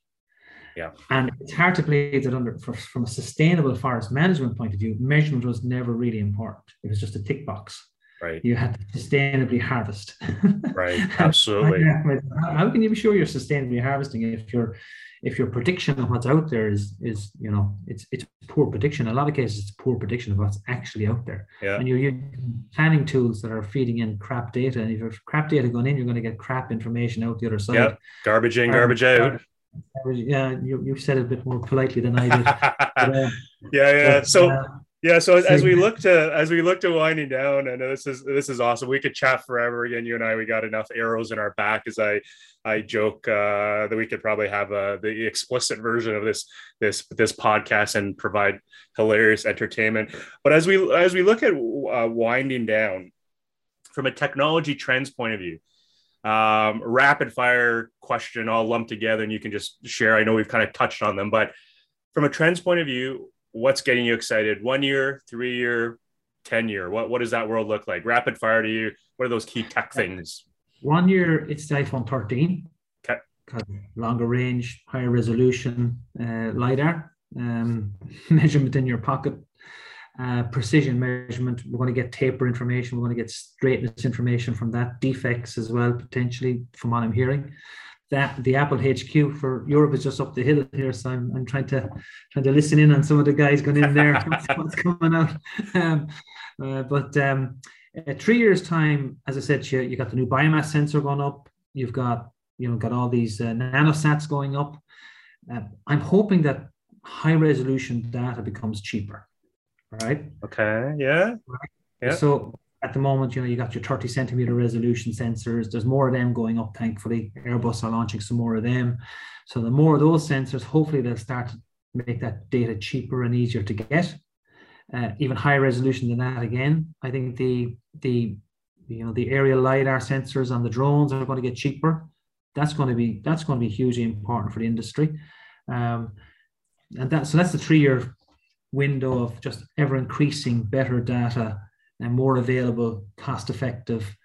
Yeah. And it's hard to believe that under for, from a sustainable forest management point of view, measurement was never really important. It was just a tick box. Right. You have to sustainably harvest. right. [LAUGHS] Absolutely. How can you be sure you're sustainably harvesting if you're if your prediction of what's out there is is you know it's it's poor prediction a lot of cases it's poor prediction of what's actually out there yeah. and you're using planning tools that are feeding in crap data and if there's crap data going in you're going to get crap information out the other side yeah garbage in garbage out yeah you, you said it a bit more politely than i did [LAUGHS] but, uh, yeah yeah but, so uh, yeah, so as we look to as we look to winding down, and this is this is awesome. We could chat forever again. You and I, we got enough arrows in our back. As I I joke uh, that we could probably have uh, the explicit version of this this this podcast and provide hilarious entertainment. But as we as we look at uh, winding down from a technology trends point of view, um, rapid fire question all lumped together, and you can just share. I know we've kind of touched on them, but from a trends point of view, what's getting you excited? One year, three year, 10 year? What, what does that world look like? Rapid fire to you. What are those key tech things? One year, it's the iPhone 13. Okay. Longer range, higher resolution, uh, LiDAR, um, [LAUGHS] measurement in your pocket, uh, precision measurement. We're going to get taper information. We're going to get straightness information from that, defects as well, potentially, from what I'm hearing that the Apple HQ for Europe is just up the hill here, so I'm, I'm trying to trying to listen in on some of the guys going in there, what's, [LAUGHS] what's coming out. Um, uh, but um, three years time, as I said, you you got the new biomass sensor going up. You've got you know got all these uh, nanosats going up. Uh, I'm hoping that high resolution data becomes cheaper, right? Okay. Yeah. Right? Yeah. So at the moment, you know, you got your 30 centimeter resolution sensors. There's more of them going up, thankfully. Airbus are launching some more of them. So the more of those sensors, hopefully they'll start to make that data cheaper and easier to get. Uh, even higher resolution than that again. I think the the you know the aerial lidar sensors on the drones are going to get cheaper. That's going to be that's going to be hugely important for the industry. Um, and that so that's the three year window of just ever increasing better data and more available, cost effective,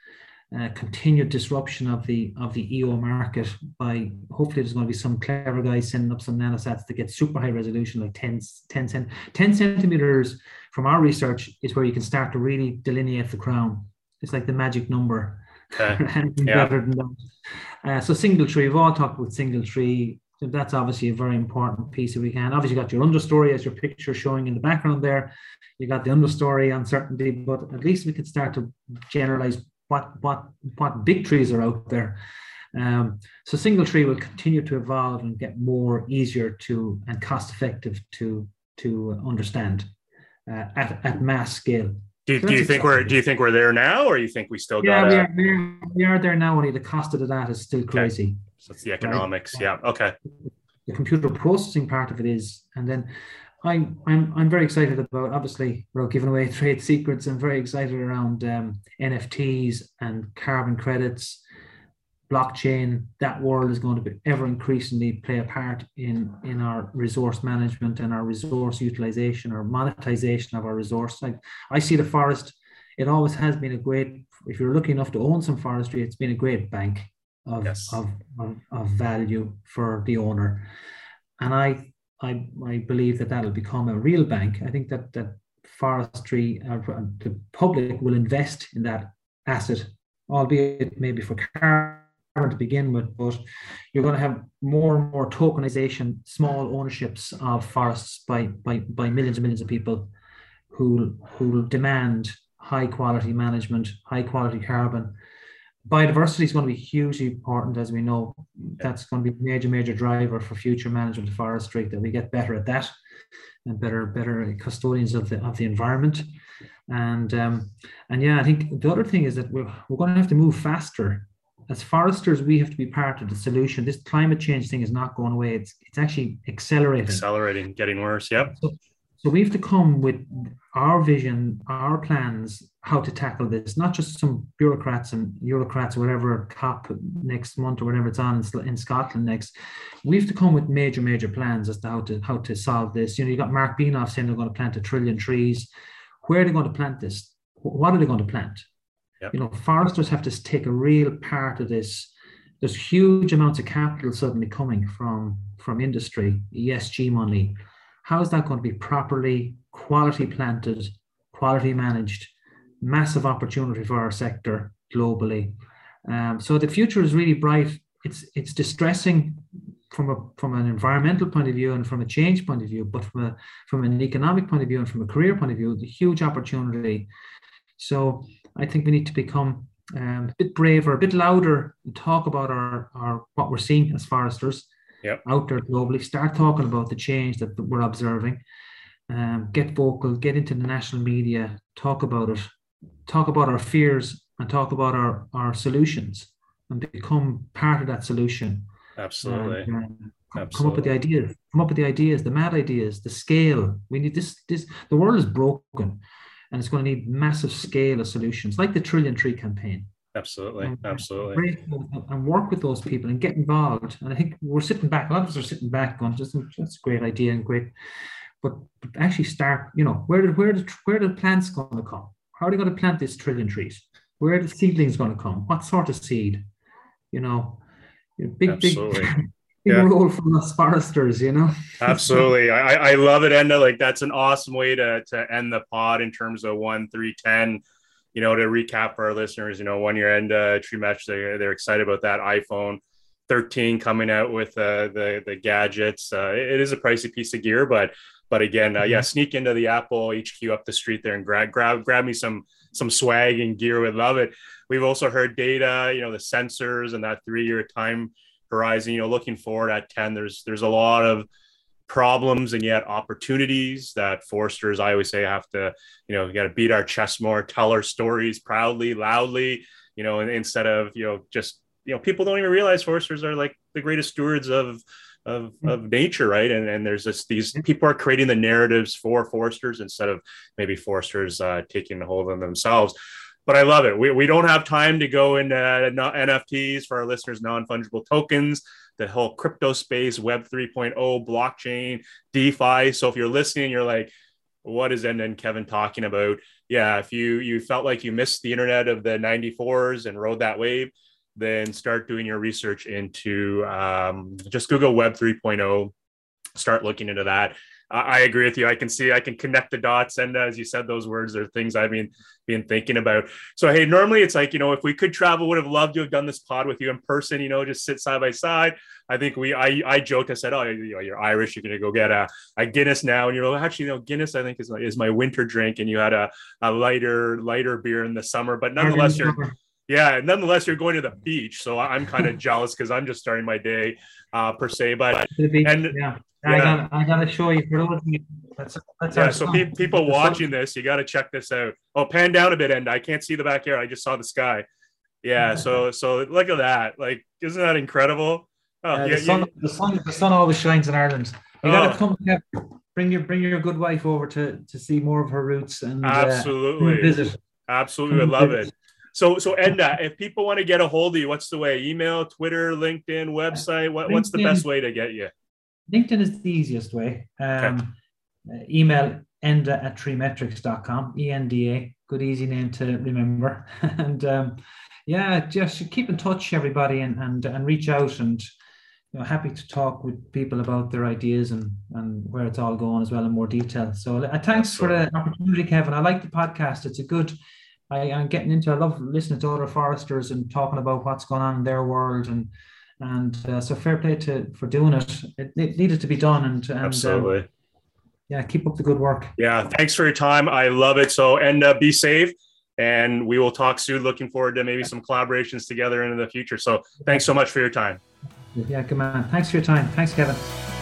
uh, continued disruption of the of the EO market by hopefully there's going to be some clever guys sending up some nanosats that get super high resolution like 10, 10, cent, 10 centimeters from our research is where you can start to really delineate the crown. It's like the magic number. Okay. [LAUGHS] yeah. better than that. Uh, so single tree, we've all talked about single tree. That's obviously a very important piece if we can. Obviously, you got your understory as your picture showing in the background there. You got the understory uncertainty, but at least we could start to generalize what what what big trees are out there. Um, so single tree will continue to evolve and get more easier to and cost effective to to understand uh, at, at mass scale. Do, so do you think we're do you think we're there now, or you think we still yeah, got? Yeah, we are, we are there now. Only the cost of that is still crazy. So it's the economics. Right? Yeah. Okay. The computer processing part of it is, and then I'm I'm I'm very excited about. Obviously, we're giving away [LAUGHS] trade secrets. I'm very excited around um, NFTs and carbon credits, blockchain. That world is going to be ever increasingly play a part in in our resource management and our resource utilization or monetization of our resource. Like I see the forest. It always has been a great. If you're lucky enough to own some forestry, it's been a great bank of yes. of, of, of value for the owner. And I I, I believe that that'll become a real bank. I think that that forestry, uh, the public will invest in that asset, albeit maybe for carbon to begin with, but you're going to have more and more tokenization, small ownerships of forests by, by, by millions and millions of people who who will demand high quality management, high quality carbon, biodiversity is going to be hugely important, as we know. That's going to be a major, major driver for future management of forestry. That we get better at that, and better, better custodians of the of the environment. And um, and yeah, I think the other thing is that we're we're going to have to move faster. As foresters, we have to be part of the solution. This climate change thing is not going away. It's it's actually accelerating. Accelerating, getting worse. Yep. So, so we have to come with our vision, our plans, how to tackle this, not just some bureaucrats and bureaucrats whatever COP next month or whatever it's on in Scotland next. We have to come with major, major plans as to how to how to solve this. You know, you got Mark Benioff saying they're going to plant a trillion trees. Where are they going to plant this? What are they going to plant? Yep. You know, foresters have to take a real part of this. There's huge amounts of capital suddenly coming from from industry, ESG money how is that going to be properly quality planted, quality managed? Massive opportunity for our sector globally. Um, so the future is really bright. It's it's distressing from a from an environmental point of view and from a change point of view, but from a from an economic point of view and from a career point of view, the huge opportunity. So I think we need to become um, a bit braver, a bit louder, and talk about our, our what we're seeing as foresters, yep. out there globally. Start talking about the change that we're observing. Um, get vocal, get into the national media, talk about it, talk about our fears, and talk about our, our solutions, and become part of that solution. Absolutely. And, uh, Absolutely. Come up with the ideas. Come up with the ideas, the mad ideas, the scale. We need this. This the world is broken, and it's going to need massive scale of solutions, like the Trillion Tree campaign. Absolutely, and, uh, absolutely. And work with those people and get involved. And I think we're sitting back. A lot of us are sitting back, going, "Just that's a great idea and great," but, but actually start. You know, where did where did where the plants going to come? How are they going to plant these trillion trees? Where are the seedlings going to come? What sort of seed? You know, big absolutely. [LAUGHS] big. yeah. role from us foresters, you know. [LAUGHS] Absolutely, I, I love it, Enda. Like that's an awesome way to to end the pod in terms of one three ten you know, to recap for our listeners, you know, one year end uh, Treemetrics, they, they're excited about that iPhone 13 coming out with uh, the the gadgets. Uh, it is a pricey piece of gear, but but again, uh, yeah, mm-hmm. sneak into the Apple HQ up the street there and grab grab grab me some some swag and gear. Would love it. We've also heard data, you know, the sensors and that three year time horizon. You know, looking forward at 10, there's there's a lot of problems and yet opportunities that foresters i always say have to you know got to beat our chest more tell our stories proudly loudly you know instead of you know just you know people don't even realize foresters are like the greatest stewards of of, mm. of nature right and, and there's this these people are creating the narratives for foresters instead of maybe foresters uh, taking the hold of themselves but I love it. We, we don't have time to go into NFTs for our listeners, non fungible tokens the whole crypto space, Web 3.0, blockchain, DeFi. So if you're listening, you're like, what is and Kevin talking about? Yeah, if you you felt like you missed the internet of the 94s and rode that wave, then start doing your research into um, just Google Web 3.0. Start looking into that. I agree with you. I can see, I can connect the dots. And as you said, those words are things I've been, been thinking about. So, hey, normally it's like, you know, if we could travel, would have loved to have done this pod with you in person, you know, just sit side by side. I think we, I, I joked, I said, oh, you know, you're Irish, you're to go get a, a Guinness now. And you're actually, you know, Guinness, I think is my, is my winter drink. And you had a, a lighter, lighter beer in the summer, but nonetheless, you're, yeah, and nonetheless, you're going to the beach. So I'm kind of jealous because I'm just starting my day uh, per se, but, and yeah. I got I to show you. That's, that's yeah. So pe- people watching this, you got to check this out. Oh, pan down a bit, and I can't see the back here. I just saw the sky. Yeah. So so look at that. Like, isn't that incredible? Oh, yeah, the, sun, the sun the sun always shines in Ireland. You got to oh. come. Bring your bring your good wife over to to see more of her roots and uh, absolutely uh, visit. Absolutely, I love it. So, so Enda, if people want to get a hold of you, what's the way? Email, Twitter, LinkedIn, website. What, what's the best way to get you? LinkedIn is the easiest way. Um, okay. email enda at treemetrics.com, E-N-D-A, good easy name to remember. [LAUGHS] and um, yeah, just keep in touch, everybody, and, and, and reach out and you know, happy to talk with people about their ideas and, and where it's all going as well in more detail. So uh, thanks for the opportunity, Kevin. I like the podcast. It's a good, I, am getting into, I love listening to other foresters and talking about what's going on in their world and and uh, so fair play to for doing it. It, it needed to be done, and, and absolutely. Um, yeah, keep up the good work. Yeah, thanks for your time. I love it. So, and uh, be safe. And we will talk soon. Looking forward to maybe some collaborations together in the future. So, thanks so much for your time. Yeah, good man. Thanks for your time. Thanks, Kevin.